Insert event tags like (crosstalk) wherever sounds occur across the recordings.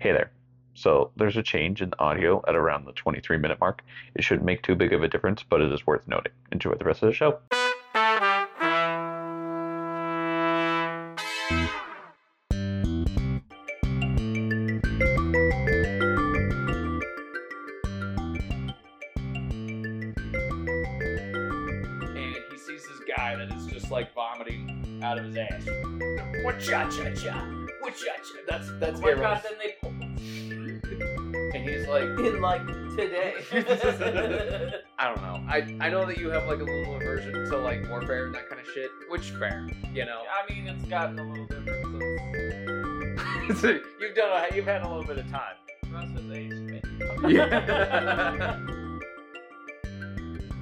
Hey there. So there's a change in the audio at around the 23 minute mark. It shouldn't make too big of a difference, but it is worth noting. Enjoy the rest of the show. and he sees this guy that is just like vomiting out of his ass. What cha cha cha? What cha cha? That's that's Oh my Aaron's- god, then in like today. (laughs) (laughs) I don't know. I I know that you have like a little aversion to like warfare and that kind of shit, which fair, you know. I mean, it's gotten a little different since (laughs) you've done a, you've had a little bit of time. the rest of. Yeah.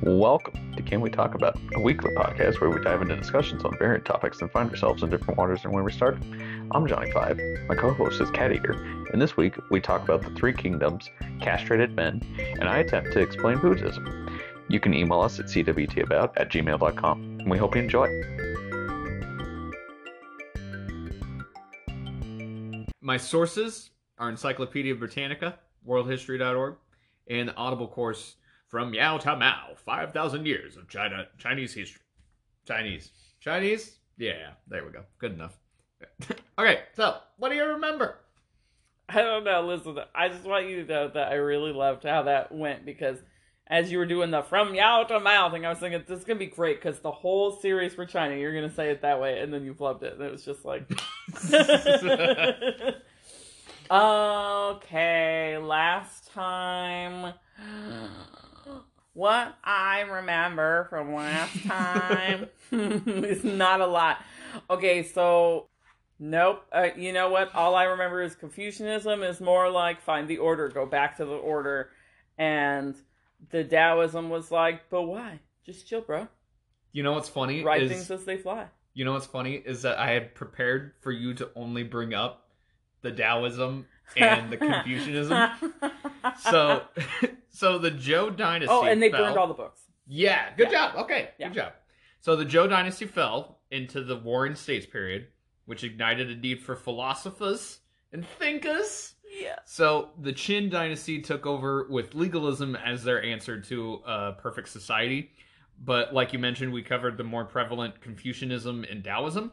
Welcome to Can We Talk About, a weekly podcast where we dive into discussions on varied topics and find ourselves in different waters than where we started. I'm Johnny Five. My co-host is Cat Eater, and this week we talk about the three kingdoms, castrated men, and I attempt to explain Buddhism. You can email us at cwtabout at gmail.com, and we hope you enjoy. My sources are Encyclopedia Britannica, worldhistory.org, and the Audible course From Yao to Mao 5,000 Years of China Chinese History. Chinese. Chinese? Yeah, there we go. Good enough. (laughs) okay, so what do you remember? I don't know. Listen, I just want you to know that I really loved how that went because as you were doing the from Yao to Mao thing, I was thinking this is gonna be great because the whole series for China, you're gonna say it that way, and then you flubbed it, and it was just like. (laughs) (laughs) okay, last time. What I remember from last (laughs) time is not a lot. Okay, so nope. Uh, you know what? All I remember is Confucianism is more like find the order, go back to the order, and the Taoism was like, but why? Just chill, bro. You know what's funny? Write is, things as they fly. You know what's funny is that I had prepared for you to only bring up the Taoism and the (laughs) Confucianism. (laughs) so, so the Zhou dynasty. oh, and they fell. burned all the books. Yeah, good Yeah. job. Okay, Yeah. good job. So the Zhou dynasty fell into the Warring States period, which ignited a need for philosophers and thinkers. Yeah. So the Qin dynasty took over with legalism as their answer to a perfect society. But like you mentioned, we covered the more prevalent Confucianism and Taoism,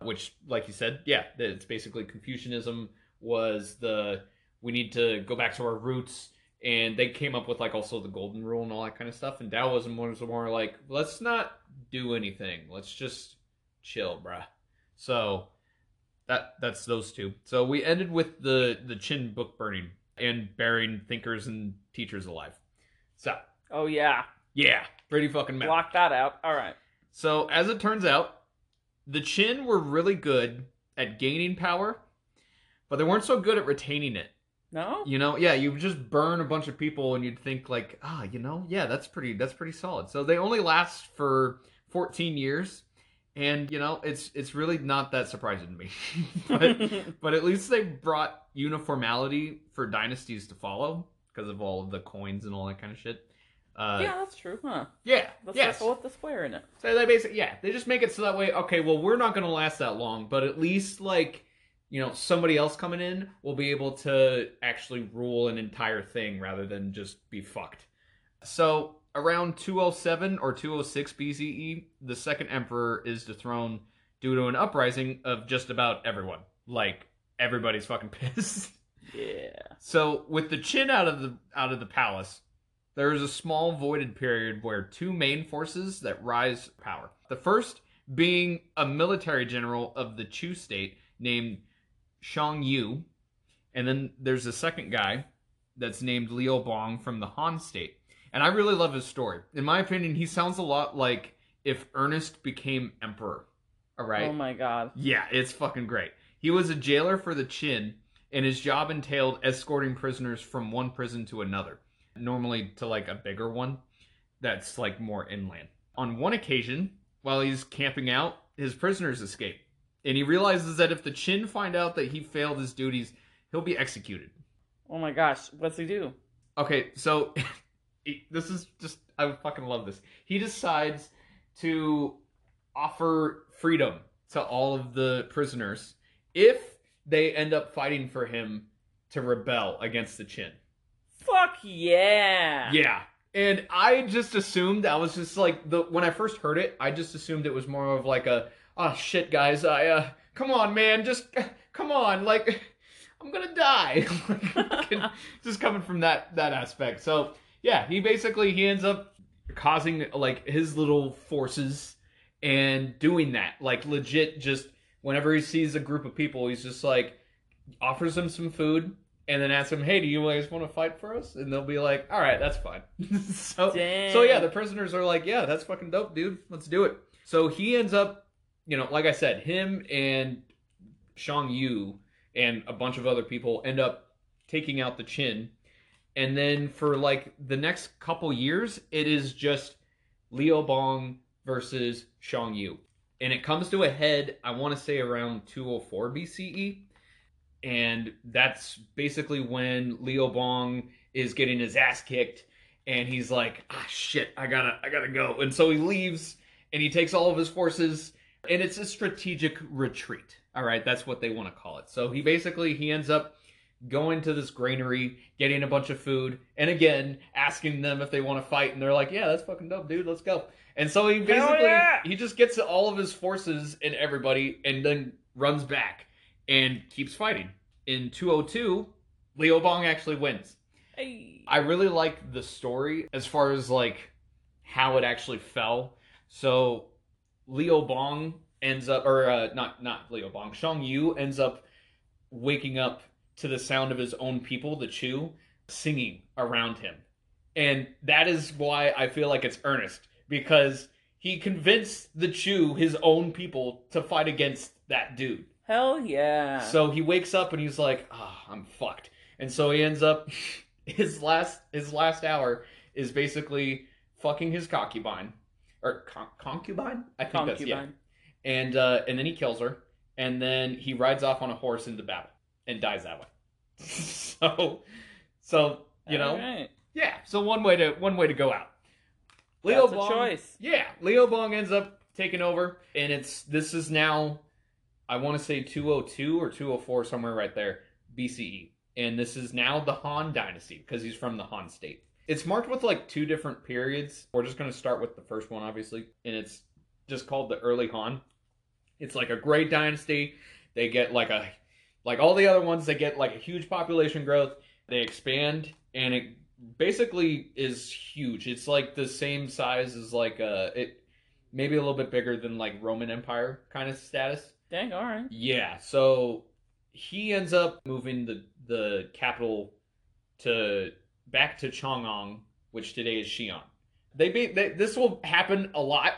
which, like you said, yeah, it's basically Confucianism was the we need to go back to our roots, and they came up with like also the golden rule and all that kind of stuff. And Taoism was more like let's not do anything, let's just chill, bruh. So that that's those two. So we ended with the the Qin book burning and burying thinkers and teachers alive. So Oh yeah. yeah, pretty fucking mad. Block that out. All right. So as it turns out, the Qin were really good at gaining power, but they weren't so good at retaining it. No. You know, yeah, you just burn a bunch of people and you'd think like, ah, you know, yeah, that's pretty that's pretty solid. So they only last for 14 years. And you know, it's it's really not that surprising to me. (laughs) but (laughs) but at least they brought uniformity for dynasties to follow because of all of the coins and all that kind of shit. Uh, yeah, that's true, huh? yeah, The yes. circle with the square in it. So they basically, yeah, they just make it so that way. Okay, well, we're not going to last that long, but at least like you know somebody else coming in will be able to actually rule an entire thing rather than just be fucked. So around 207 or 206 BCE, the second emperor is dethroned due to an uprising of just about everyone. Like everybody's fucking (laughs) pissed. Yeah. So with the Qin out of the out of the palace, there is a small voided period where two main forces that rise power. The first being a military general of the Chu state named Xiang Yu, and then there's a second guy that's named Liu Bang from the Han state. And I really love his story. In my opinion, he sounds a lot like if Ernest became emperor. All right. Oh my god. Yeah, it's fucking great. He was a jailer for the Qin, and his job entailed escorting prisoners from one prison to another, normally to like a bigger one that's like more inland. On one occasion, while he's camping out, his prisoners escape, and he realizes that if the Qin find out that he failed his duties, he'll be executed. Oh my gosh. What's he do? Okay, so (laughs) this is just I fucking love this. He decides to offer freedom to all of the prisoners if they end up fighting for him to rebel against the Qin. Fuck yeah. Yeah. And I just assumed I was just like the when I first heard it, I just assumed it was more of like a oh shit guys, I uh come on man, just come on, like I'm gonna die. (laughs) Like, (laughs) just coming from that that aspect. So yeah, he basically he ends up causing like his little forces and doing that. Like legit just whenever he sees a group of people, he's just like offers them some food and then asks them, "Hey, do you guys want to fight for us?" And they'll be like, "All right, that's fine." (laughs) so, Damn. so yeah, the prisoners are like, "Yeah, that's fucking dope, dude. Let's do it." So he ends up, you know, like I said, him and Xiang Yu and a bunch of other people end up taking out the Qin, and then for like the next couple years, it is just Liu Bang versus Xiang Yu, and it comes to a head. I want to say around 204 BCE and that's basically when Liu Bang is getting his ass kicked. And he's like ah shit I gotta I gotta go. And so he leaves and he takes all of his forces and it's a strategic retreat all right that's what they want to call it so he basically he ends up going to this granary getting a bunch of food and again asking them if they want to fight and they're like yeah that's fucking dope dude let's go and so he basically yeah! he just gets all of his forces and everybody and then runs back and keeps fighting. In 202, Liu Bang actually wins. Hey. I really like the story as far as like how it actually fell. So Liu Bang ends up, or uh, not not Liu Bang, Xiang Yu ends up waking up to the sound of his own people, the Chu, singing around him, and that is why I feel like it's Ernest because he convinced the Chu, his own people, to fight against that dude. Hell yeah. So he wakes up and he's like, "Ah, I'm fucked." And so he ends up (laughs) his last his last hour is basically fucking his concubine or con- concubine. I think that's yeah. And uh, and then he kills her, and then he rides off on a horse into battle and dies that way. (laughs) so, so you know, Alright. yeah. So one way to one way to go out. Leo That's a Bong, choice. yeah, Liu Bang ends up taking over, and it's this is now, I want to say 202 or 204, somewhere right there, BCE, and this is now the Han Dynasty because he's from the Han state. It's marked with like two different periods. We're just going to start with the first one, obviously, and it's just called the early Han. It's like a great dynasty. They get like a like all the other ones. They get like a huge population growth. They expand, and it basically is huge. It's like the same size as like uh it maybe a little bit bigger than like Roman Empire kind of status. Dang, alright. Yeah, so he ends up moving the the capital to back to Chang'an, which today is Xi'an. They, be, they this will happen a lot.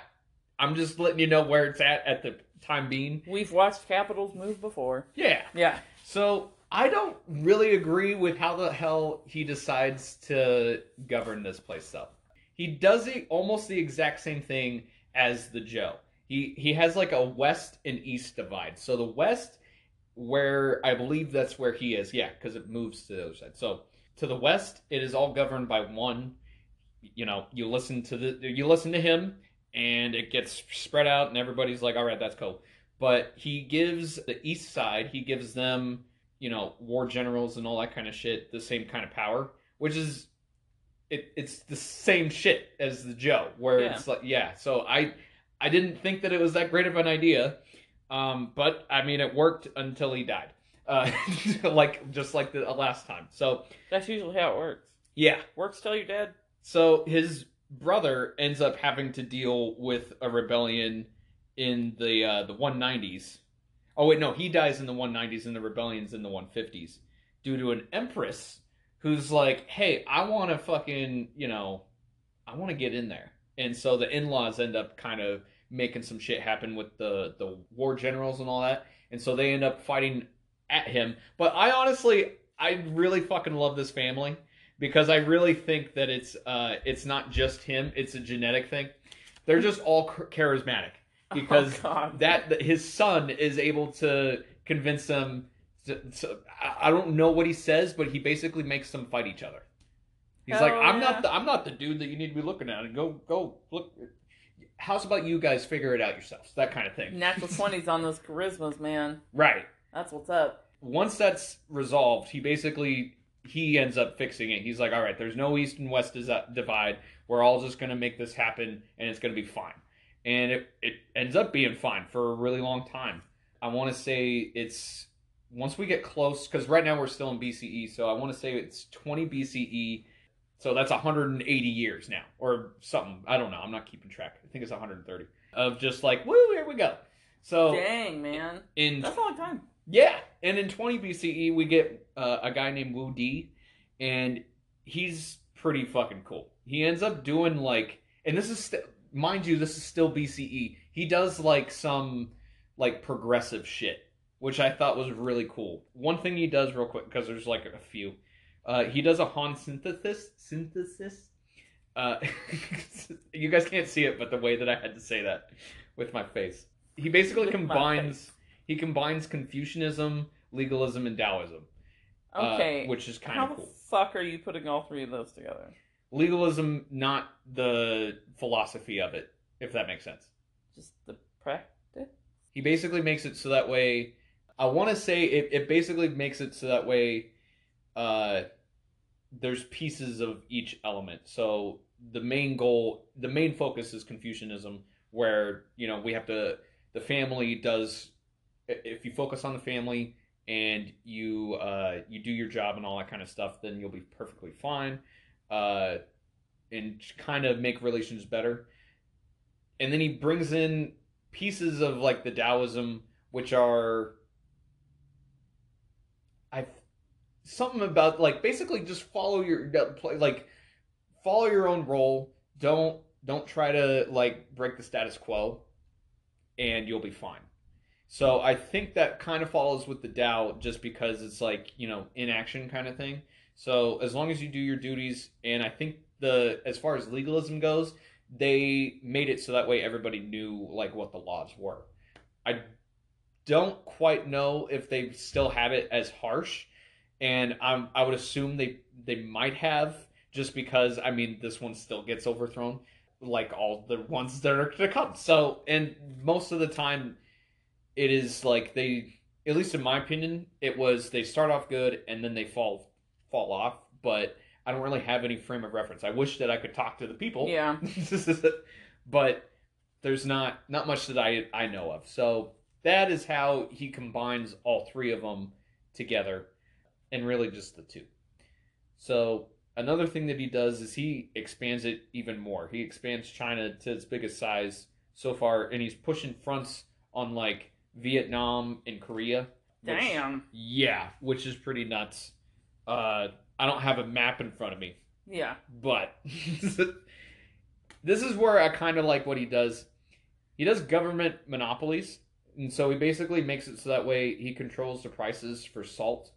I'm just letting you know where it's at at the time being. We've watched capitals move before. Yeah. Yeah. So I don't really agree with how the hell he decides to govern this place though. He does the, almost the exact same thing as the Zhou. He he has like a west and east divide. So the west, where I believe that's where he is, yeah, because it moves to the other side. So to the west, it is all governed by one. You know, you listen to the you listen to him, and it gets spread out, and everybody's like, all right, that's cool. But he gives the east side, he gives them you know, war generals and all that kind of shit, the same kind of power, which is it it's the same shit as the Zhou, where Yeah. it's like yeah. So I I didn't think that it was that great of an idea. Um, but I mean it worked until he died. Uh, (laughs) like just like the last time. So That's usually how it works. yeah. Works till you're dead. So his brother ends up having to deal with a rebellion in the uh, the 190s. Oh wait, no, he dies in the 190s and the rebellion's in the 150s due to an empress who's like, "Hey, I want to fucking, you know, I want to get in there." And so the in-laws end up kind of making some shit happen with the the war generals and all that. And so they end up fighting at him. But I honestly I really fucking love this family because I really think that it's uh it's not just him, it's a genetic thing. They're just all charismatic (laughs) because oh, that that his son is able to convince them to, to- I- don't know what he says, but he basically makes them fight each other. He's like, I'm yeah. not the I'm not the dude that you need to be looking at and go go look how's about you guys figure it out yourselves? That kind of thing. Natural (laughs) 20s on those charismas, man. Right. That's what's up. once that's resolved, he basically he ends up fixing it. He's like, all right, there's no east and west divide. We're all just gonna make this happen, and it's gonna be fine. And it it ends up being fine for a really long time. I want to say it's once we get close because right now we're still in BCE, so I want to say it's 20 BCE. So that's 180 years now, or something. I don't know. I'm not keeping track. I think it's 130 of just like, woo, here we go. So Dang, man. in That's a long time. Yeah, and in 20 BCE we get uh, a guy named Wu Di, and he's pretty fucking cool. He ends up doing like, and this is st- mind you, this is still BCE. He does like some like progressive shit, which I thought was really cool. One thing he does real quick because there's like a few. Uh, he does a Han synthesis. Synthesis. Uh, (laughs) you guys can't see it, but the way that I had to say that with my face, he basically With combines. He combines Confucianism, legalism, and Taoism. uh, Okay. which is kind of cool. How the fuck are you putting all three of those together? Legalism, not the philosophy of it, if that makes sense. Just the practice? He basically makes it so that way. I want to say it, it basically makes it so that way. Uh, there's pieces of each element. So the main goal, the main focus is Confucianism, where you know we have to. The family does. If you focus on the family and you uh, you do your job and all that kind of stuff, then you'll be perfectly fine. Uh, and kind of make relations better. And then he brings in pieces of like the Taoism, which are I something about like basically just follow your like follow your own role. Don't don't try to like break the status quo, and you'll be fine. So I think that kind of follows with the Tao, just because it's like you know inaction kind of thing. So as long as you do your duties, and I think the as far as legalism goes, they made it so that way everybody knew like what the laws were. I don't quite know if they still have it as harsh, and I'm I would assume they they might have just because I mean this one still gets overthrown like all the ones that are to come. So and most of the time it is like they at least in my opinion it was they start off good and then they fall fall off, but I don't really have any frame of reference. I wish that I could talk to the people. Yeah. (laughs) but there's not not much that I I know of. So that is how he combines all three of them together, and really just the two. So another thing that he does is he expands it even more. He expands China to its biggest size so far, and he's pushing fronts on like Vietnam and Korea. which- Damn. yeah, which is pretty nuts. Uh, I don't have a map in front of me, Yeah. but (laughs) this is where I kind of like what he does. He does government monopolies, and so he basically makes it so that way he controls the prices for salt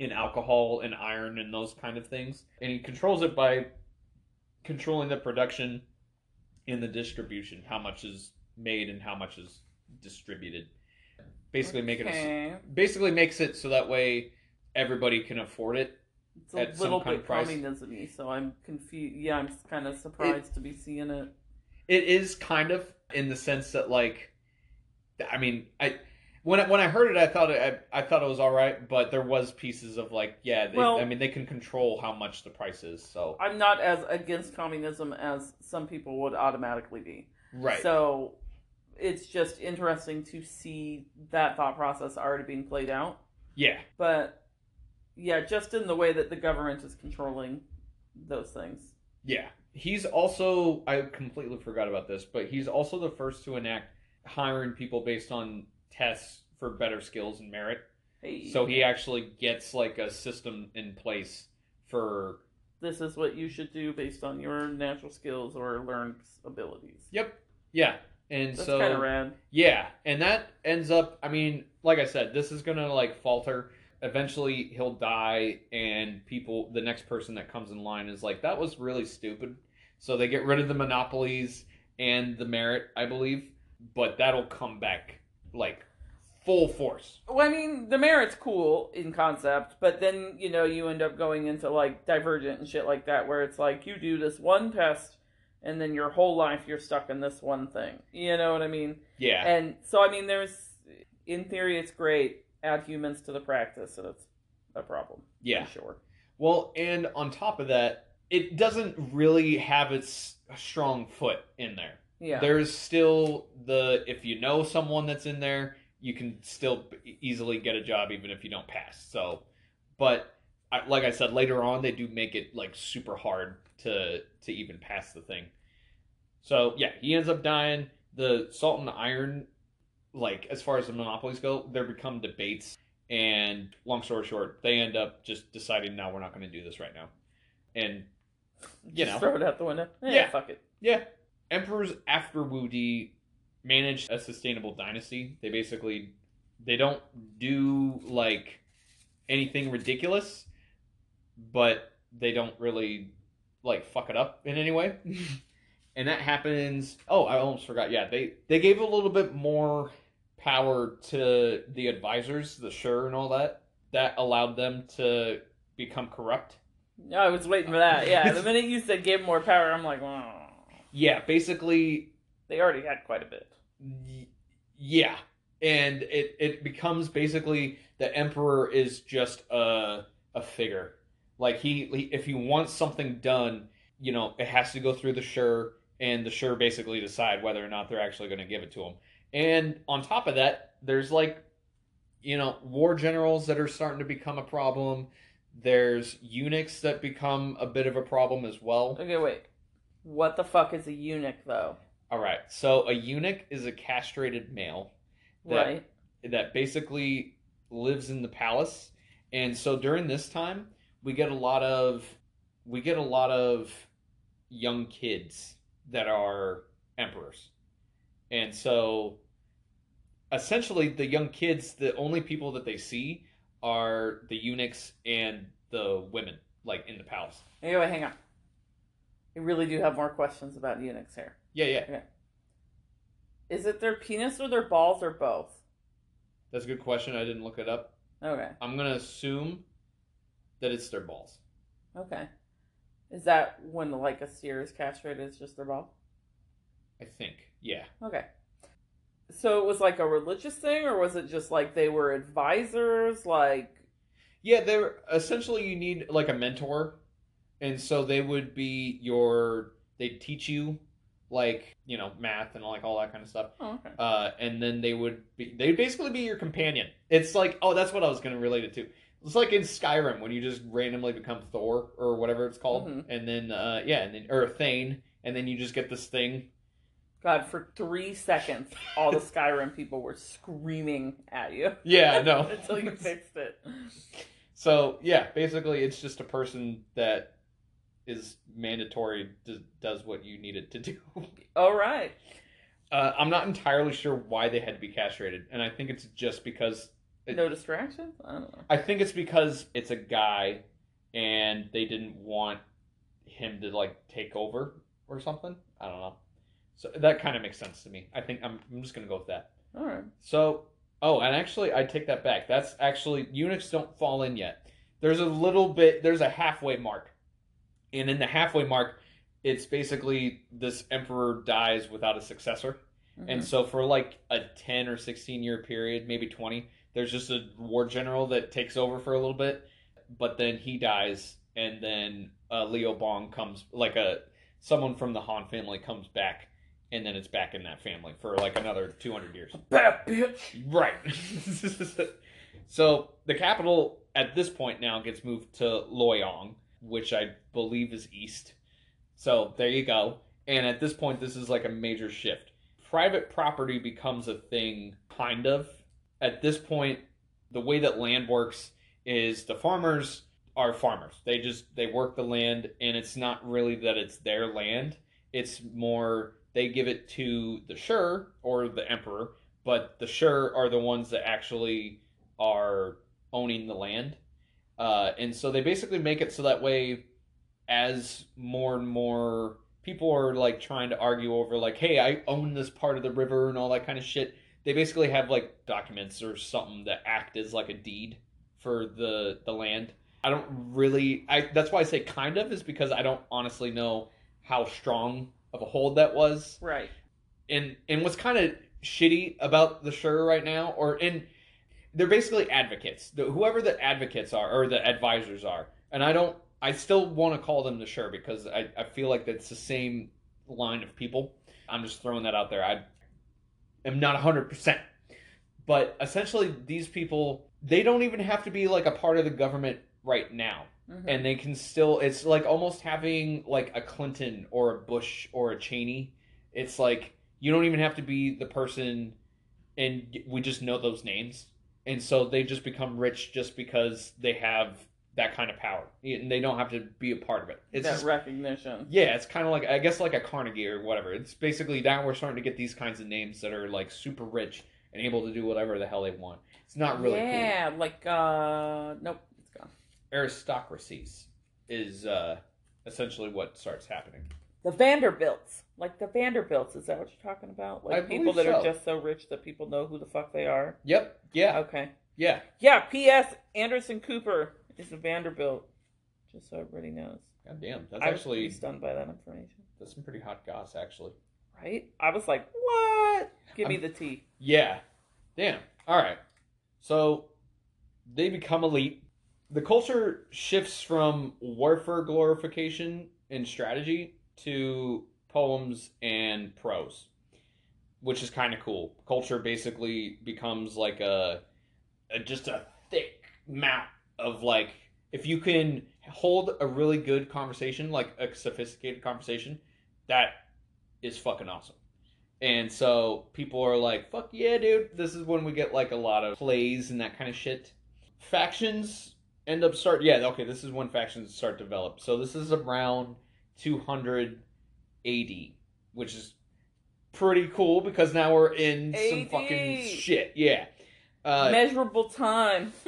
and alcohol and iron and those kind of things. And he controls it by controlling the production and the distribution, how much is made and how much is distributed. Basically making it okay. basically makes it so that way everybody can afford it. It's a at some little kind bit of price. communism-y, so I'm confused. Yeah, I'm kind of surprised to be seeing it. It is kind of in the sense that like I mean, I when I, when I heard it I thought it I, I thought it was all right, but there was pieces of like yeah, they, Well- I mean they can control how much the price is. So I'm not as against communism as some people would automatically be. right. So it's just interesting to see that thought process already being played out. yeah. But yeah, just in the way that the government is controlling those things. Yeah. He's also I completely forgot about this, but he's also the first to enact hiring people based on tests for better skills and merit. Hey, So he actually gets like a system in place for this is what you should do based on your natural skills or learned abilities. Yep. Yeah. And That's so kind of rad. yeah, and that ends up I mean, like I said, this is to like falter. Eventually he'll die and people the next person that comes in line is like that was really stupid. So they get rid of the monopolies and the merit, I believe, but that'll come back like full force. Well, I mean, the merit's cool in concept, but then you know you end up going into like Divergent and shit like that, where it's like you do this one test, and then your whole life you're stuck in this one thing. You know what I mean? Yeah. And so, I mean, there's in theory it's great. add humans to the practice, and it's a problem. Yeah. for sure. Well, and on top of that, it doesn't really have its strong foot in there. Yeah. There's still the if you know someone that's in there, you can still easily get a job even if you don't pass. So, but I, like I said, later on they do make it like super hard to to even pass the thing. So yeah, he ends up dying. The salt and iron, like as far as the monopolies go, there become debates. And long story short, they end up just deciding, no, we're not going to do this right now. And you Just know, throw it out the window. Eh, Yeah. fuck it. yeah. Emperors after Wu Di managed a sustainable dynasty. They basically they don't do like anything ridiculous, but they don't really like fuck it up in any way. (laughs) and that happens oh, I almost forgot. Yeah, they they gave a little bit more power to the advisors, the sure and all that. That allowed them to become corrupt. No, I was waiting for that. Yeah, the (laughs) minute you said give more power, I'm like, oh. Yeah, basically They already had quite a bit. Y- yeah and it it becomes basically the emperor is just a a figure like he, he if he wants something done you know it has to go through the sure and the sure basically decide whether or not they're actually going to give it to him and on top of that there's like you know war generals that are starting to become a problem there's eunuchs that become a bit of a problem as well Okay, wait. What the fuck is a eunuch, though? all right so a eunuch is a castrated male That- Right. that basically lives in the palace. And so during this time, we get a lot of we get a lot of young kids that are emperors. And so essentially the young kids, the only people that they see are the eunuchs and the women like in the palace. Anyway, hang on. I really do have more questions about eunuchs here. Yeah, yeah. Okay. Is it their penis or their balls or both? That's a good question. I didn't look it up. Okay. I'm going to assume that it's their balls. Okay. Is that when like a steer is castrated, it's just their ball? I think. Yeah. Okay. So it was like a religious thing, or was it just like they were advisors? Like, Yeah, they're essentially you need like a mentor, and so they would be your. They teach you like you know math and like all that kind of stuff, oh, okay. uh, and then they would be they would basically be your companion. It's like oh that's what I was going to relate it to. It's like in Skyrim when you just randomly become Thor or whatever it's called, Mhm. and then uh, yeah, and then or Thane, and then you just get this thing. God, for three seconds, all the Skyrim people were screaming at you (laughs) Yeah, (laughs) no. until you fixed it. So yeah, basically, it's just a person that is mandatory d- does what you need it to do. (laughs) All right. Uh, I'm not entirely sure why they had to be castrated, and I think it's just because It- No distractions? I don't know. I think it's because it's a guy, and they didn't want him to like take over or something. I don't know. So that kind of makes sense to me. I think I'm, I'm just gonna go with that. All right. So, oh, and actually, I take that back. That's actually eunuchs don't fall in yet. There's a little bit. There's a halfway mark, and in the halfway mark, it's basically this emperor dies without a successor, and Mhm. so for like a ten or sixteen year period, maybe twenty, there's just a war general that takes over for a little bit, but then he dies, and then uh, Liu Bang comes, like a someone from the Han family comes back, and then it's back in that family for like another two hundred years. Bad bitch. Right. (laughs) so the capital at this point now gets moved to Luoyang, which I believe is east. So there you go. And at this point, this is like a major shift. Private property becomes a thing, kind of. At this point, the way that land works is the farmers are farmers. They just they work the land, and it's not really that it's their land. It's more they give it to the Shur or the Emperor, but the Shur are the ones that actually are owning the land. Uh, and so they basically make it so that way, as more and more people are like trying to argue over, like, hey, I own this part of the river and all that kind of shit, they basically have like documents or something that act as like a deed for the the land. I don't really. I that's why I say kind of is because I don't honestly know how strong of a hold that was Right. and and what's kind of shitty about the Shur right now, or and they're basically advocates. The, whoever the advocates are or the advisors are, and I don't. I still want to call them the Sure because I, I feel like that's the same line of people. I'm just throwing that out there. I am not 100%. But essentially, these people, they don't even have to be like a part of the government right now. Mhm. And they can still, it's like almost having like a Clinton or a Bush or a Cheney. It's like you don't even have to be the person, and we just know those names. And so they just become rich just because they have that kind of power. And they don't have to be a part of it. It's that just recognition. yeah, it's kind of like I guess like a Carnegie or whatever. It's basically now we're starting to get these kinds of names that are like super rich and able to do whatever the hell they want. It's not really yeah, like uh, nope, it's gone. Aristocracies is uh, essentially what starts happening. The Vanderbilts, like the Vanderbilts, is that what you're talking about? Like I people that are just so rich that people know who the fuck they are. Yep. Yeah. Okay. Yeah. Yeah. P.S. Anderson Cooper is a Vanderbilt. Just so everybody knows. God damn. That's I was actually pretty stunned by that information. that's some pretty hot goss actually. Right? I was like, what? Give me I'm- the tea. Yeah. Damn. All right. So they become elite. The culture shifts from warfare glorification and strategy to poems and prose, which is kind of cool. Culture basically becomes like a, a just a thick mount of like if you can hold a really good conversation, like a sophisticated conversation, that is fucking awesome. And so people are like, fuck yeah, dude. This is when we get like a lot of plays and that kind of shit. Factions end up start yeah, okay, this is when factions start to develop. So this is around 200 AD, which is pretty cool because now we're in some fucking shit. Yeah. Uh, Measurable time. (laughs) (laughs)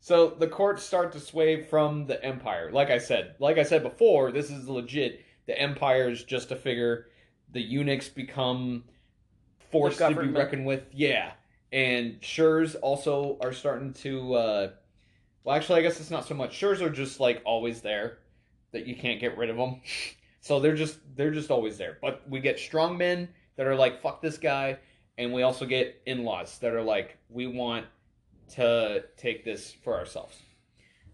so the courts start to sway from the empire. Like I said, like I said before, this is legit. The empire is just a figure. The eunuchs become forced to be reckoned with. Yeah, and shures also are starting to. Uh, well, actually, I guess it's not so much. Shures are just like always there, that you can't get rid of them. (laughs) So they're just they're just always there. But we get strong men that are like fuck this guy, and we also get in-laws that are like we want to take this for ourselves.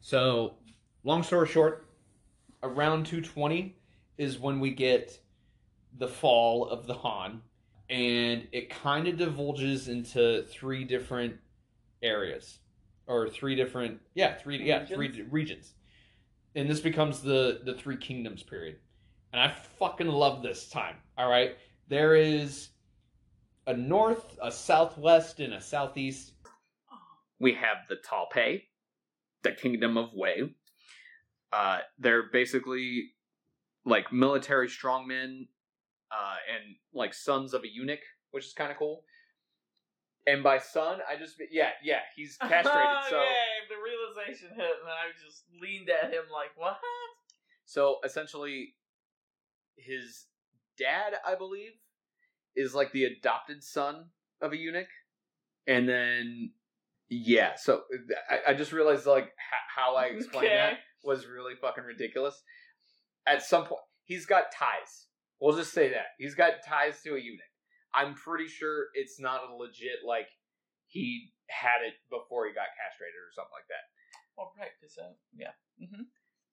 So, long story short, around 220 is when we get the fall of the Han, and it kind of divulges into three different areas, or three different yeah three yeah three Regions? regions, and this becomes the the three kingdoms period, and I fucking love this time. All right, there is a north, a southwest, and a southeast. We have the Talpe, the Kingdom of Wei. Uh, they're basically like military strongmen uh, and like sons of a eunuch, which is kind of cool. And by son, I just yeah yeah he's (laughs) castrated. so yeah, the realization hit, and I just leaned at him like, "What?" so essentially, his dad, I believe, is like the adopted son of a eunuch, and then yeah. So I, I just realized like how I explained Okay. that was really fucking ridiculous. At some point, he's got ties. We'll just say that he's got ties to a eunuch. I'm pretty sure it's not a legit like he had it before he got castrated or something like that. All right, right, because uh, yeah, hmm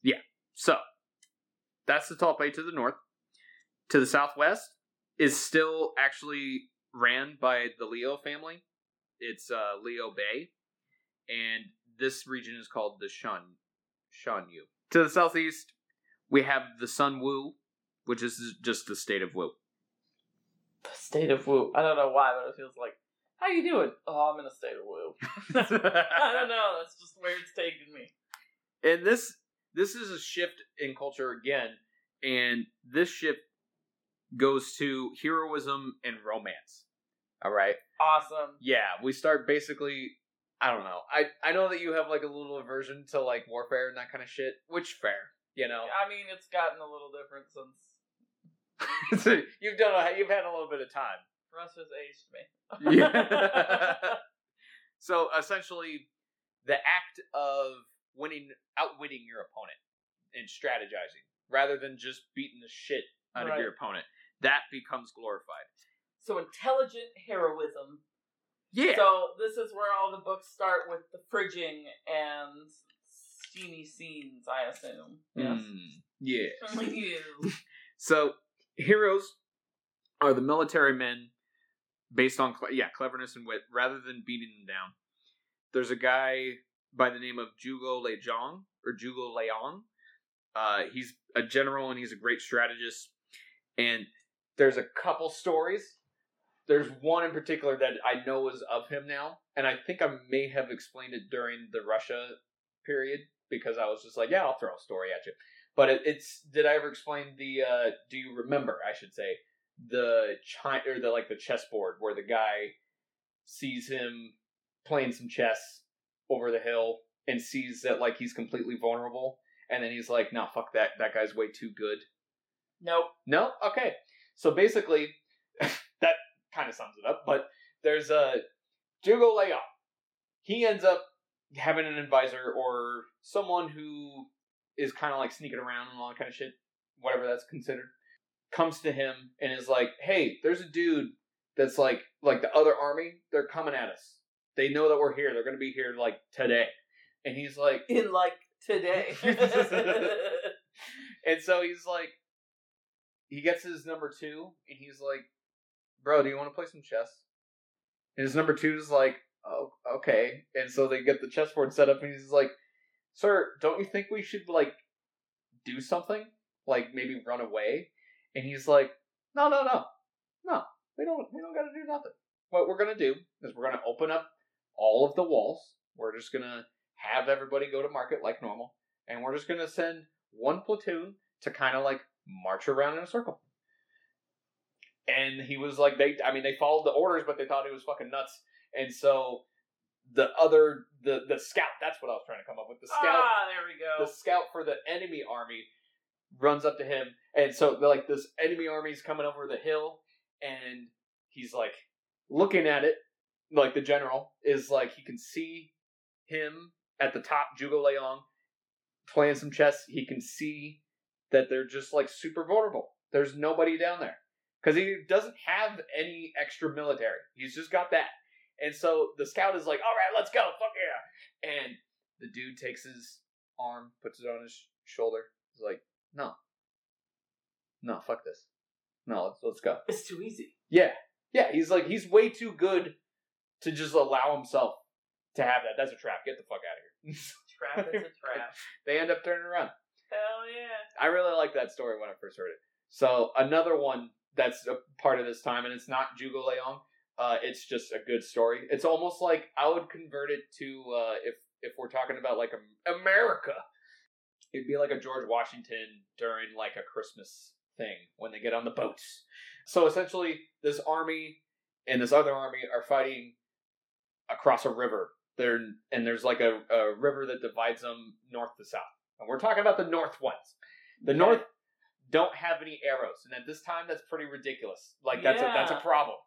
yeah. So that's the Talpe to the north. To the southwest is still actually ran by the Leo family. It's uh, Liu Bei, and this region is called the Shun Shun Yu. To the southeast, we have the Sun Wu, which is just the state of Wu. The state of Wu. I don't know why, but it feels like, how you doing? Oh, I'm in a state of Wu. (laughs) I don't know. That's just where it's taking me. and this this is a shift in culture again and this shift goes to heroism and romance. All right? Awesome. yeah we start basically i don't know. I i know that you have like a little aversion to like warfare and that kind of shit which fair you know? I mean, it's gotten a little different since (laughs) you've done a, you've had a little bit of time. Russ has aged me. Yeah. (laughs) (laughs) so essentially, the act of winning, outwitting your opponent and strategizing, rather than just beating the shit out of your opponent, that becomes glorified. so intelligent heroism Yeah. So this is where all the books start with the fridging and steamy scenes, I assume. Yes. Mm, yeah. (laughs) You. (laughs) So heroes are the military men based on cle- yeah cleverness and wit rather than beating them down. There's a guy by the name of Zhuge Liang or Zhuge Liang. Uh, he's a general and he's a great strategist. And there's a couple stories. There's one in particular that I know is of him now, and I think I may have explained it during the Russia period because I was just like, yeah, I'll throw a story at you. But it, it's did I ever explain the? uh Do you remember? I should say the chi- or the like the chessboard where the guy sees him playing some chess over the hill and sees that like he's completely vulnerable, and then he's like, "No, fuck that. That guy's way too good." Nope. No? Okay. So basically, (laughs) that kind of sums it up. But there's a Zhuge Liang. He ends up having an advisor or someone who is kind of like sneaking around and all that kind of shit, whatever that's considered, comes to him and is like, "Hey, there's a dude that's like like the other army. They're coming at us. They know that we're here. They're going to be here like today." And he's like, In like today. (laughs) and so he's like, he gets his number two, and he's like, "Bro, do you want to play some chess?" And his number two is like, "Oh, okay." And so they get the chessboard set up, and he's like, "Sir, don't you think we should like do something? Like maybe run away?" And he's like, "No, no, no, no. We don't. We don't got to do nothing. What we're gonna do is we're gonna open up all of the walls. We're just gonna have everybody go to market like normal, and we're just gonna send one platoon to kind of like march around in a circle. And he was like, they, I mean, they followed the orders, but they thought he was fucking nuts. And so the other, the the scout, that's what I was trying to come up with. The scout, ah, there we go. the scout for the enemy army runs up to him, and so they're like, this enemy army's coming over the hill, and he's like looking at it, like the general is like he can see him at the top, Zhuge Liang, playing some chess. He can see that they're just like super vulnerable. There's nobody down there because he doesn't have any extra military. He's just got that. And so the scout is like, "All right, let's go, fuck yeah!" And the dude takes his arm, puts it on his sh- shoulder. He's like, "No, no, fuck this. No, let's let's go." It's too easy. Yeah, yeah. He's like, he's way too good to just allow himself to have that. That's a trap. Get the fuck out of here. (laughs) Trap is a trap. they end up turning around. Hell yeah. I really like that story when I first heard it. So another one that's a part of this time, and it's not Zhuge Liang. Uh, it's just a good story. It's almost like I would convert it to uh, if if we're talking about like America, it'd be like a George Washington during like a Christmas thing when they get on the boats. So essentially, this army and this other army are fighting across a river. There and there's like a, a river that divides them north to south. And we're talking about the north ones. The Okay. north don't have any arrows, and at this time, that's pretty ridiculous. Like that's a that's a problem.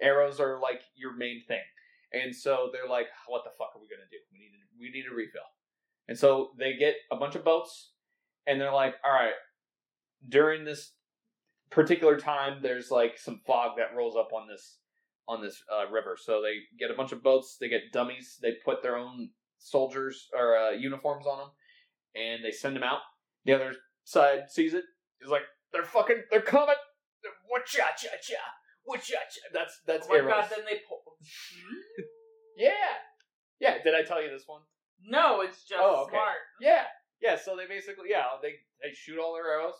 Arrows are like your main thing, and so they're like, "What the fuck are we gonna do? We need we need a refill." And so they get a bunch of boats, and they're like, "All right." During this particular time, there's like some fog that rolls up on this on this uh, river. So they get a bunch of boats. They get dummies. They put their own soldiers or uh, uniforms on them, and they send them out. The other side sees it. it. Is like they're fucking. They're coming. What cha cha cha. What cha cha. That's that's oh my arrows. god, then they pull. (laughs) Hmm? Yeah, yeah. Did I tell you this one? no, it's just Oh, okay. smart. Yeah, yeah. So they basically, yeah, they they shoot all their arrows,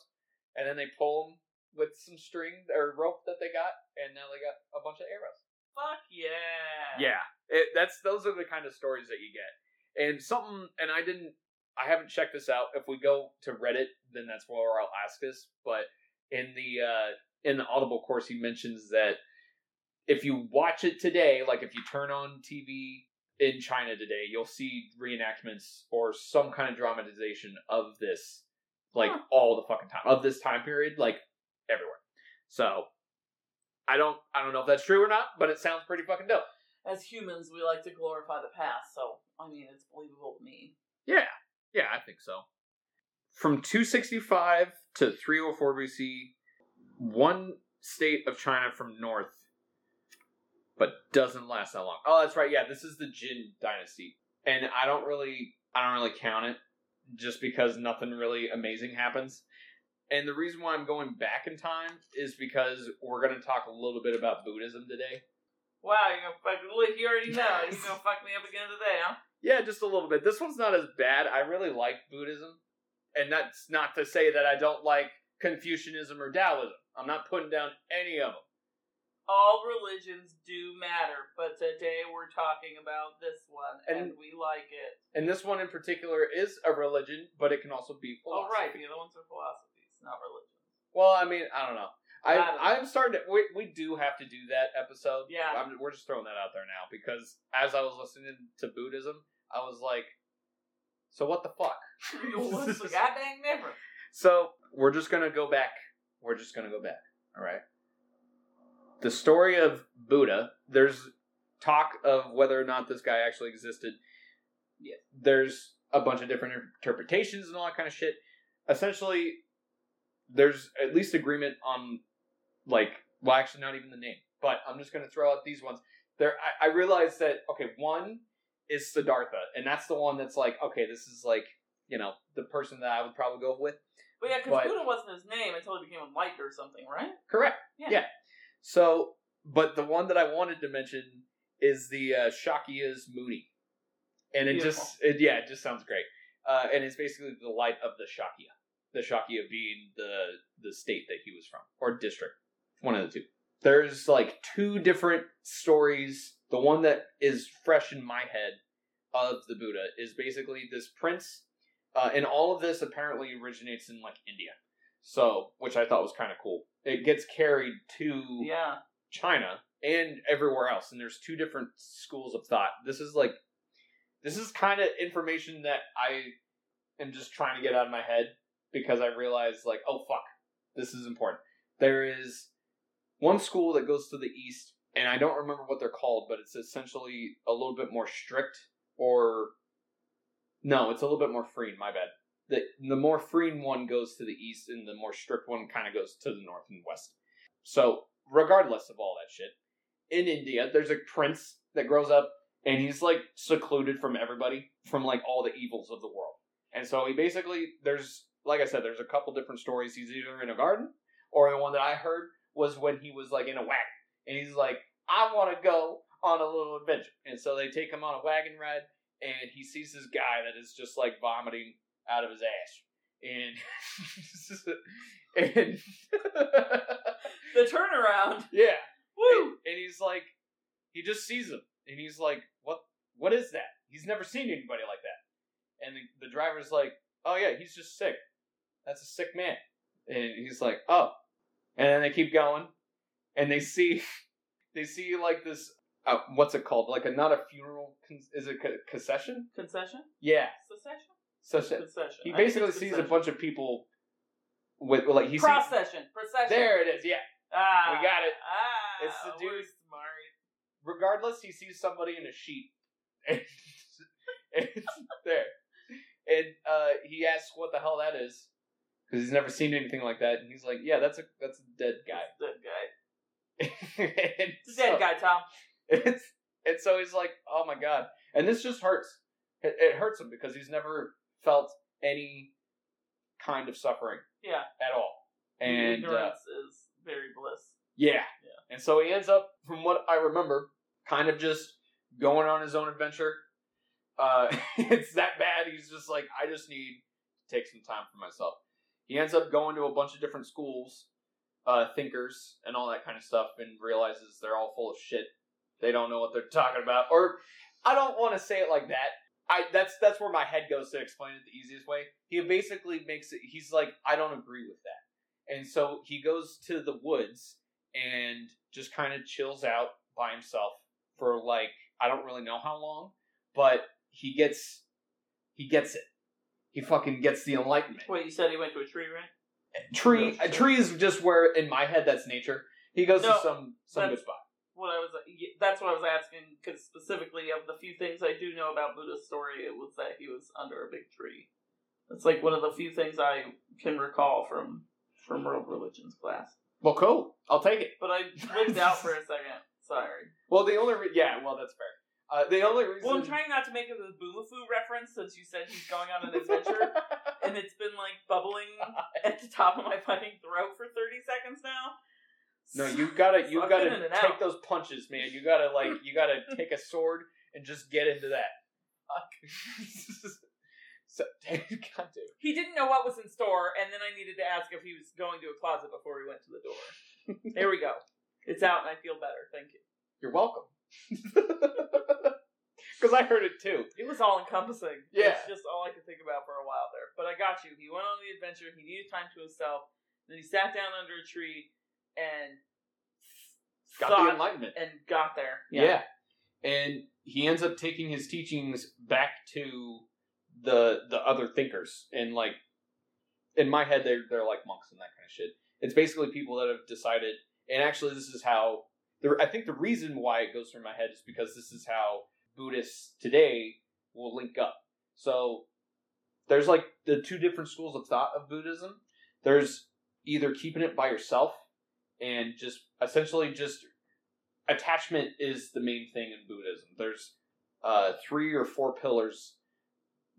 and then they pull them with some string or rope that they got, and now they got a bunch of arrows. Fuck yeah. Yeah, it, that's those are the kind of stories that you get, and something. And I didn't, I haven't checked this out. If we go to Reddit, then that's where I'll ask this. But in the uh in the Audible course, he mentions that if you watch it today, like if you turn on TV in China today, you'll see reenactments or some kind of dramatization of this, like Huh. all the fucking time of this time period, like everywhere. So. I don't I don't know if that's true or not, but it sounds pretty fucking dope. As humans, we like to glorify the past, so I mean, it's believable to me. Yeah, yeah, I think so. From 265 to 304 BC, one state of China from north but doesn't last that long. Oh, that's right. Yeah, this is the Jin dynasty, and I don't really, I don't really count it just because nothing really amazing happens. And the reason why I'm going back in time is because we're going to talk a little bit about Buddhism today. Wow, you're gonna fuck look, you already know. You're (laughs) gonna fuck me up again today, huh? Yeah, just a little bit. This one's not as bad. I really like Buddhism, and that's not to say that I don't like Confucianism or Taoism. I'm not putting down any of them. All religions do matter, but today we're talking about this one, and, And- we like it. And this one in particular is a religion, but it can also be Oh, philosophy. right, the other ones are philosophies, not religions. Well, I mean, I don't know. I, I don't know. I'm starting to. We, we do have to do that episode. Yeah. I'm, we're just throwing that out there now because as I was listening to Buddhism, I was like, so what the fuck? (laughs) What's the goddamn difference? So we're just gonna go back. We're just gonna go back. All right. The story of Buddha. There's talk of whether or not this guy actually existed. Yeah. There's a bunch of different interpretations and all that kind of shit. Essentially, there's at least agreement on like well, actually not even the name, but I'm just gonna throw out these ones. There, I, I realized that okay, one is Siddhartha, and that's the one that's like okay, this is like you know the person that I would probably go with. But yeah, because Buddha wasn't his name until he became enlightened or something, right? Correct. Yeah. Yeah. So, but the one that I wanted to mention is the uh, Shakya's Moody, and it Beautiful. just it, yeah, it just sounds great. Uh, and it's basically the light of the Shakya, the Shakya being the the state that he was from or district, one of the two. There's like two different stories. The one that is fresh in my head of the Buddha is basically this prince, uh, and all of this apparently originates in like India. So, which I thought was kind of cool. It gets carried to Yeah. China and everywhere else, and there's two different schools of thought. This is like, this is kind of information that I am just trying to get out of my head because I realize, like, oh fuck, this is important. There is one school that goes to the east, and I don't remember what they're called, but it's essentially a little bit more strict, or no, it's a little bit more free. My bad. The the more free one goes to the east, and the more strict one kind of goes to the north and west. So, regardless of all that shit, in India, there's a prince that grows up and he's like secluded from everybody, from like all the evils of the world. And so he basically, there's, like I said, there's a couple different stories. He's either in a garden or the one that I heard was when he was like in a wagon and he's like, I want to go on a little adventure. And so they take him on a wagon ride and he sees this guy that is just like vomiting out of his ass. And, (laughs) and (laughs) The turnaround. yeah, Woo! and, and he's like, he just sees him, and he's like, "What? What is that?" He's never seen anybody like that. And the, the driver's like, "Oh yeah, he's just sick. That's a sick man." And he's like, "Oh," and then they keep going, and they see, (laughs) they see like this. Uh, what's it called? Like a not a funeral? con- Is it a concession? Concession? Yeah. Secession? So Concession. he I basically it's sees a bunch of people with like he sees. Procession. Procession. There it is. Yeah. Ah, We got it. Ah, It's the dude- Smart. regardless, he sees somebody in a sheet. (laughs) And, and there. And uh, he asks what the hell that is. Because he's never seen anything like that. And he's like, yeah, that's a that's a dead guy. Dead guy. (laughs) It's a dead guy, Tom. (laughs) It's, and so he's like, oh my god. And this just hurts. It, it hurts him because he's never felt any kind of suffering Yeah. at all. And uh, is very bliss. yeah. Yeah. And so he ends up, from what I remember, kind of just going on his own adventure. Uh, (laughs) it's that bad. He's just like, I just need to take some time for myself. He ends up going to a bunch of different schools, uh, thinkers, and all that kind of stuff, and realizes they're all full of shit. They don't know what they're talking about. Or I don't want to say it like that. I that's that's where my head goes to explain it the easiest way. He basically makes it. He's like, I don't agree with that, and so he goes to the woods and just kind of chills out by himself for like I don't really know how long, but he gets he gets it. He fucking gets the enlightenment. Wait, you said he went to a tree, right? Tree No, a tree is just where in my head that's nature. He goes No, to some some good that's- spot. What I was that's what I was asking because specifically of the few things I do know about Buddha's story, it was that he was under a big tree. That's like one of the few things I can recall from from world religions class. Well, cool. I'll take it. But I (laughs) lived out for a second, Sorry. Well, the only re- yeah, well that's fair. Uh, the only reason Well, I'm trying not to make it a Boomafu reference since you said he's going on an adventure, (laughs) and it's been like bubbling at the top of my fucking throat for 30 seconds now. No, you gotta you gotta and take out. those punches, man. You gotta like you gotta (laughs) take a sword and just get into that. (laughs) so, God damn. He didn't know what was in store, and then I needed to ask if he was going to a closet before he went to the door. there we go. It's out, and I feel better. Thank you. You're welcome. (laughs) Because I heard it too. It was all encompassing. Yeah. It's just all I could think about for a while there. But I got you. He went on the adventure. He needed time to himself. Then he sat down under a tree and Got the enlightenment. and got there. Yeah. And he ends up taking his teachings back to the the other thinkers. And like in my head they're they're like monks and that kind of shit. It's basically people that have decided and actually this is how the I think the reason why it goes through my head is because this is how Buddhists today will link up. So there's like the two different schools of thought of Buddhism. There's either keeping it by yourself and just essentially just attachment is the main thing in Buddhism. There's uh, three or four pillars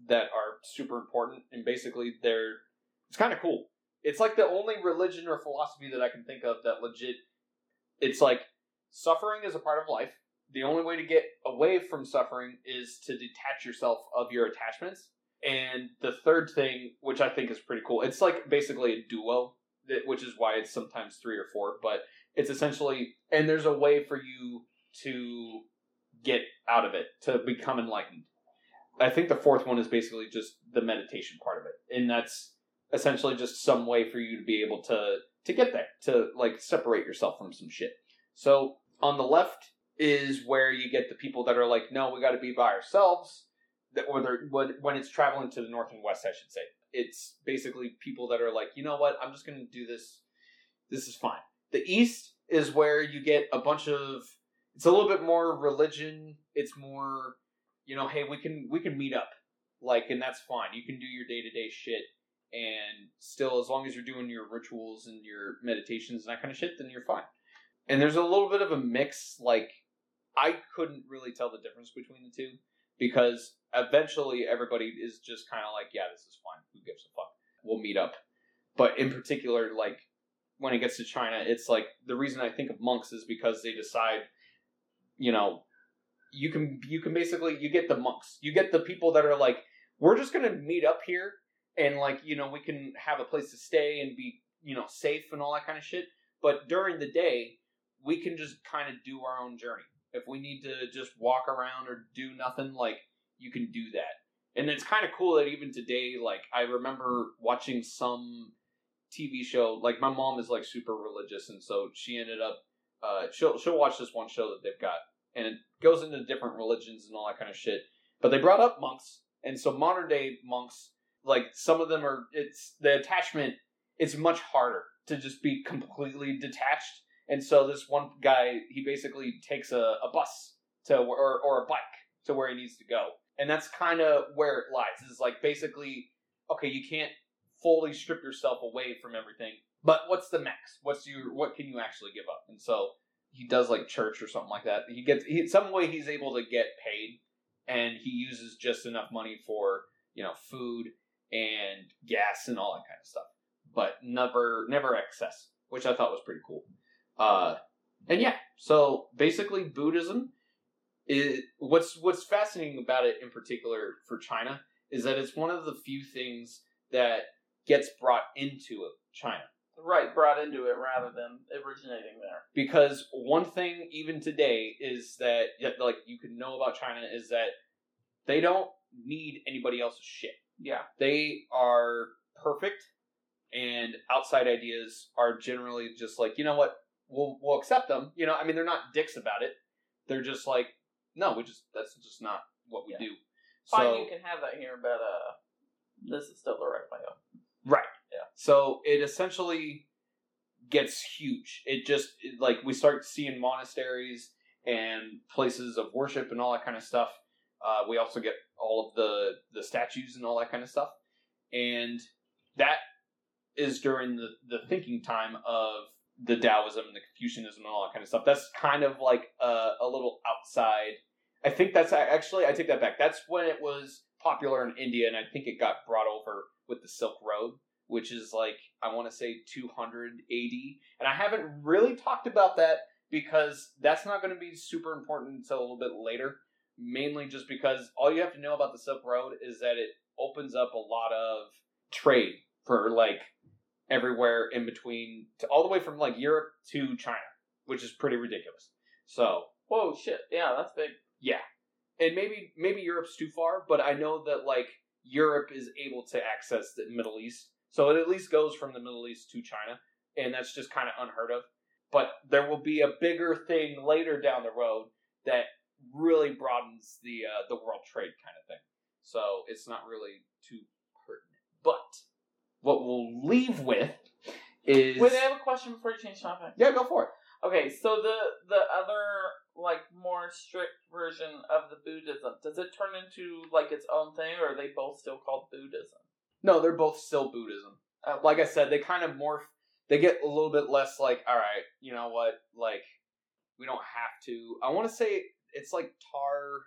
that are super important, and basically they're it's kind of cool. It's like the only religion or philosophy that I can think of that legit. It's like suffering is a part of life. The only way to get away from suffering is to detach yourself of your attachments. And the third thing, which I think is pretty cool, it's like basically a duo, which is why it's sometimes three or four, but it's essentially and there's a way for you to get out of it to become enlightened i think the fourth one is basically just the meditation part of it and that's essentially just some way for you to be able to to get there to like separate yourself from some shit so on the left is where you get the people that are like no we got to be by ourselves. That or they're when, it's traveling to the north and west i should say. It's basically people that are like you know what? I'm just gonna do this. This is fine. The east is where you get a bunch of it's a little bit more religion. It's more you know hey we can we can meet up. Like and that's fine. You can do your day-to-day shit and still as long as you're doing your rituals and your meditations and that kind of shit then you're fine and there's a little bit of a mix like i couldn't really tell the difference between the two because eventually everybody is just kind of like yeah this is fine. Who gives a fuck? We'll meet up. But in particular like when it gets to China, it's like the reason I think of monks is because they decide, you know, you can you can basically you get the monks, you get the people that are like, we're just gonna meet up here and like you know we can have a place to stay and be you know safe and all that kind of shit. But during the day, we can just kind of do our own journey. If we need to just walk around or do nothing, like you can do that. And it's kind of cool that even today, like I remember watching some TV show. Like my mom is like super religious, and so she ended up uh, she'll she'll watch this one show that they've got, and it goes into different religions and all that kind of shit. But they brought up monks, and so modern day monks, like some of them are, it's the attachment. It's much harder to just be completely detached, and so this one guy, he basically takes a, a bus to or or a bike to where he needs to go, and that's kind of where it lies. Is like basically, okay, you can't fully strip yourself away from everything. But what's the max? What's your what can you actually give up? And so he does like church or something like that. He gets he some way he's able to get paid, and he uses just enough money for you know food and gas and all that kind of stuff, but never never excess, which I thought was pretty cool. Uh, and yeah, so basically Buddhism is what's what's fascinating about it in particular for China is that it's one of the few things that gets brought into China. Right, brought into it rather than originating there. Because one thing, even today, is that like you can know about China is that they don't need anybody else's shit. Yeah. They are perfect, and outside ideas are generally just like you know what we'll we'll accept them. You know, I mean they're not dicks about it. They're just like no, we just that's just not what we Yeah. do. Fine, So- you can have that here, but uh, this is still the right way up. Right. Yeah. So it essentially gets huge. It just it- like we start seeing monasteries and places of worship and all that kind of stuff. Uh, we also get all of the the statues and all that kind of stuff, and that is during the the thinking time of the Taoism and the Confucianism and all that kind of stuff. That's kind of like a, a little outside. I think that's actually I take that back. That's when it was popular in India, and I think it got brought over with the Silk Road, which is like I want to say 200 AD. And I haven't really talked about that because that's not going to be super important until a little bit later. Mainly just because all you have to know about the Silk Road is that it opens up a lot of trade for like everywhere in between, to, all the way from like Europe to China, which is pretty ridiculous. So Whoa, shit. Yeah, that's big. yeah, and maybe maybe Europe's too far, but I know that like Europe is able to access the Middle East, so it at least goes from the Middle East to China, and that's just kind of unheard of. But there will be a bigger thing later down the road that really broadens the uh, the world trade kind of thing. So it's not really too pertinent. But what we'll leave with is Wait, I have a question before you change topic. yeah, go for it. Okay, so the the other like more strict version of the Buddhism does it turn into like its own thing, or are they both still called Buddhism? No, they're both still Buddhism. Oh, like I said, they kind of morph. They get a little bit less like, all right, you know what? Like, we don't have to. I want to say it's like Tar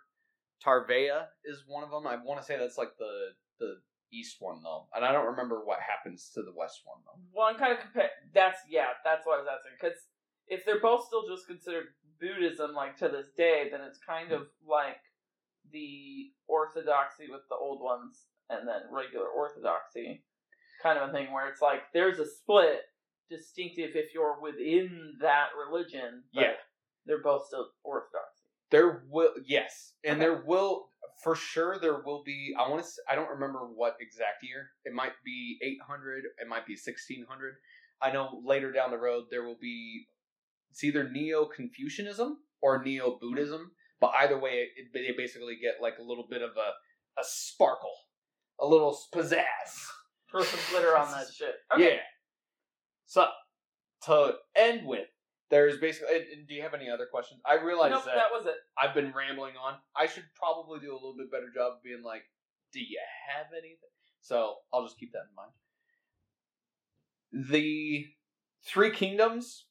Tarvea is one of them. I want to say that's like the the east one though, and I don't remember what happens to the west one though. Well, I'm kind of compare. That's yeah, that's what I was asking. Because if they're both still just considered Buddhism, like to this day, then it's kind of like the orthodoxy with the old ones, and then regular orthodoxy, kind of a thing where it's like there's a split distinctive if you're within that religion. Yeah. they're both still orthodoxy. There will yes, and Okay. there will for sure there will be. I want to. I don't remember what exact year. It might be eight hundred. It might be sixteen hundred. I know later down the road there will be. It's either Neo Confucianism or Neo Buddhism, but either way, it, they basically get like a little bit of a a sparkle, a little pizzazz. Put some glitter on that (laughs) shit. Okay. Yeah. So to end with, there's basically. and- do you have any other questions? I realize Nope, that that was it. I've been rambling on. I should probably do a little bit better job of being like, "Do you have anything?" So I'll just keep that in mind. The Three Kingdoms.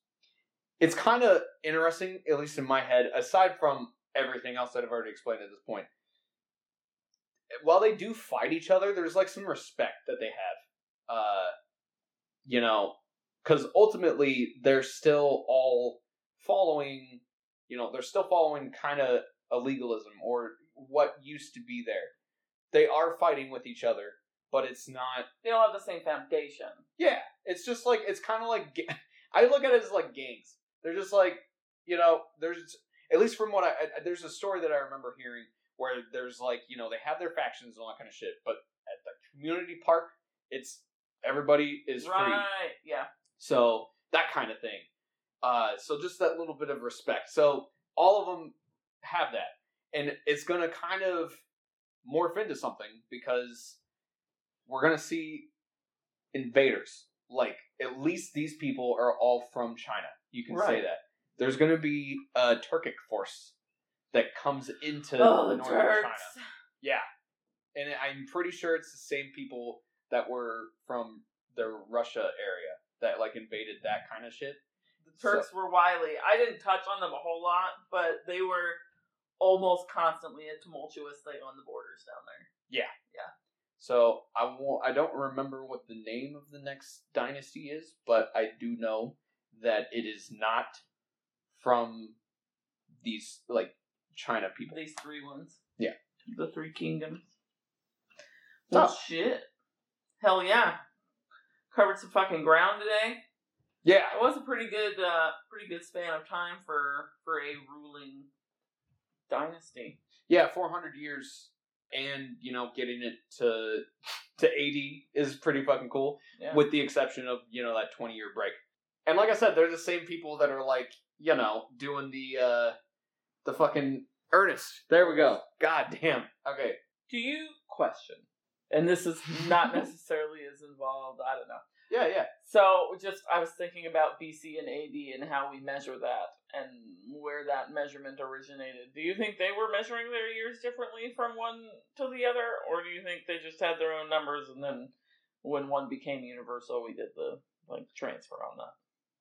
It's kind of interesting, at least in my head. Aside from everything else that I've already explained at this point, while they do fight each other, there's like some respect that they have. Uh, you know, because ultimately they're still all following you know they're still following kind of a legalism or what used to be there they are fighting with each other but it's not They don't have the same foundation. yeah it's just like it's kind of like (laughs) i look at it as like gangs they're just like you know there's at least from what I, I there's a story that i remember hearing where there's like you know they have their factions and all that kind of shit but at the community park it's everybody is free. Yeah. So that kind of thing. Uh, so just that little bit of respect. So all of them have that, and it's going to kind of morph into something because we're going to see invaders. Like at least these people are all from China. You can say that. There's going to be a Turkic force that comes into Oh, the the northern Turks. China. Yeah, and I'm pretty sure it's the same people that were from the Russia area that like invaded that kind of shit. The Turks were wily. I didn't touch on them a whole lot, but they were almost constantly a tumultuous thing on the borders down there. Yeah, yeah. So I won't, I don't remember what the name of the next dynasty is, but I do know that it is not from these like China people. These three ones. Yeah. The three kingdoms. So- Well, shit. Hell yeah. Covered some fucking ground today. Yeah, It was a pretty good, uh, pretty good span of time for for a ruling dynasty. yeah, 400 years, and you know, getting it to to 80 is pretty fucking cool. Yeah. with the exception of you know that 20 year break and like i said they're the same people that are like you know doing the uh the fucking ernest there we go god damn okay Do you question? And this is not necessarily (laughs) involved. I don't know. yeah yeah So just I was thinking about BC and AD and how we measure that and where that measurement originated. Do you think they were measuring their years differently from one to the other, or do you think they just had their own numbers and then when one became universal, we did the like transfer on that?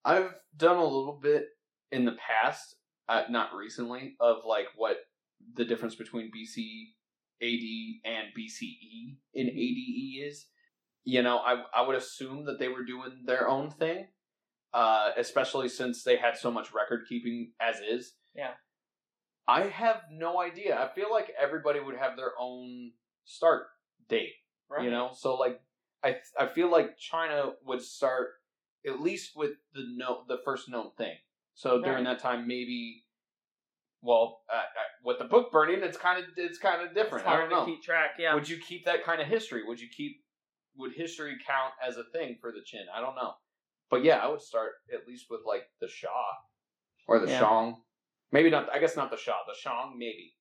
I've done a little bit in the past, uh, not recently, of like what the difference between BC AD and BCE in ADE is. You know, I I would assume that they were doing their own thing, uh, especially since they had so much record keeping as is. Yeah. I have no idea. I feel like everybody would have their own start date. Right. You know, so like I I feel like China would start at least with the no the first known thing. So during that time, maybe. Well, uh, uh, with the book burning, it's kind of it's kind of different. It's I hard don't know. to keep track. Yeah. Would you keep that kind of history? Would you keep would history count as a thing for the Qin? I don't know. But yeah, I would start at least with like the Xia or the Yeah. Shang. Maybe not. I guess not the Xia. The Shang, maybe.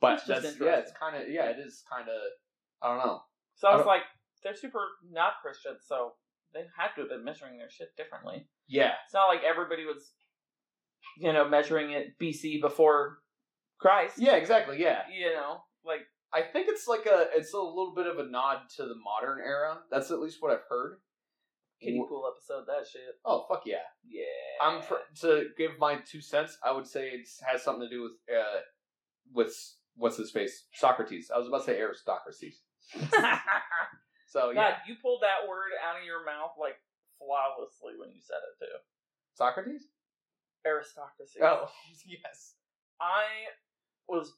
But That's that's, yeah. It's kind of yeah. It is kind of. I don't know. so I I was don't- like, they're super not Christian, so they had to have been measuring their shit differently. Yeah. It's not like everybody was, you know, measuring it BC before Christ. Yeah. Exactly. Yeah. You know, like I think it's like a. It's a little bit of a nod to the modern era. That's at least what I've heard. Wh- pool episode. That shit. Oh fuck yeah! Yeah. I'm pr- to give my two cents. I would say it has something to do with uh, with what's his face Socrates. I was about to say aristocracy. (laughs) So God, yeah, you pulled that word out of your mouth like flawlessly when you said it too. Socrates. Aristocracy. Oh (laughs) yes. I was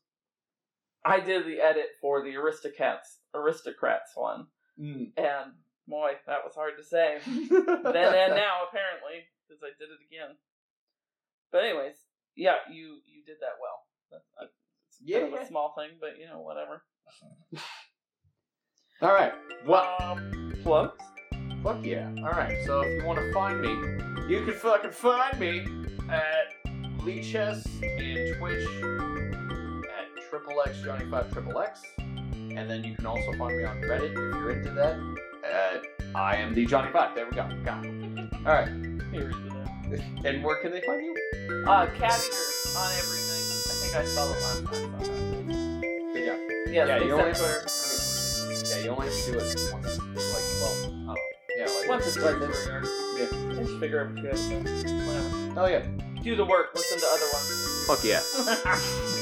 I did the edit for the aristocrats aristocrats one, Mm. and boy, that was hard to say. (laughs) then and now apparently because I did it again. But anyways, yeah, you you did that well. That's, uh, it's Yeah, kind of yeah. a small thing, but you know whatever. (laughs) All right. Well, Um, plugs. fuck yeah. All right. So if you want to find me, you can fucking find me at Lichess and Twitch triple X Johnny Five Triple X, and then you can also find me on Reddit if you're into that. At I am the Johnny Five. There we go. Got it. All right. (laughs) And where can they find you? Uh, Cateaterr on everything. I think I saw the last time. Good. Yes, Yeah, you only- Twitter. Yeah, you only have to do it once. Like, well, I. Yeah, like Once twice. every year. Yeah. Just figure every two episodes. Whatever. Oh yeah. Do the work. Listen to other ones. Fuck yeah. (laughs)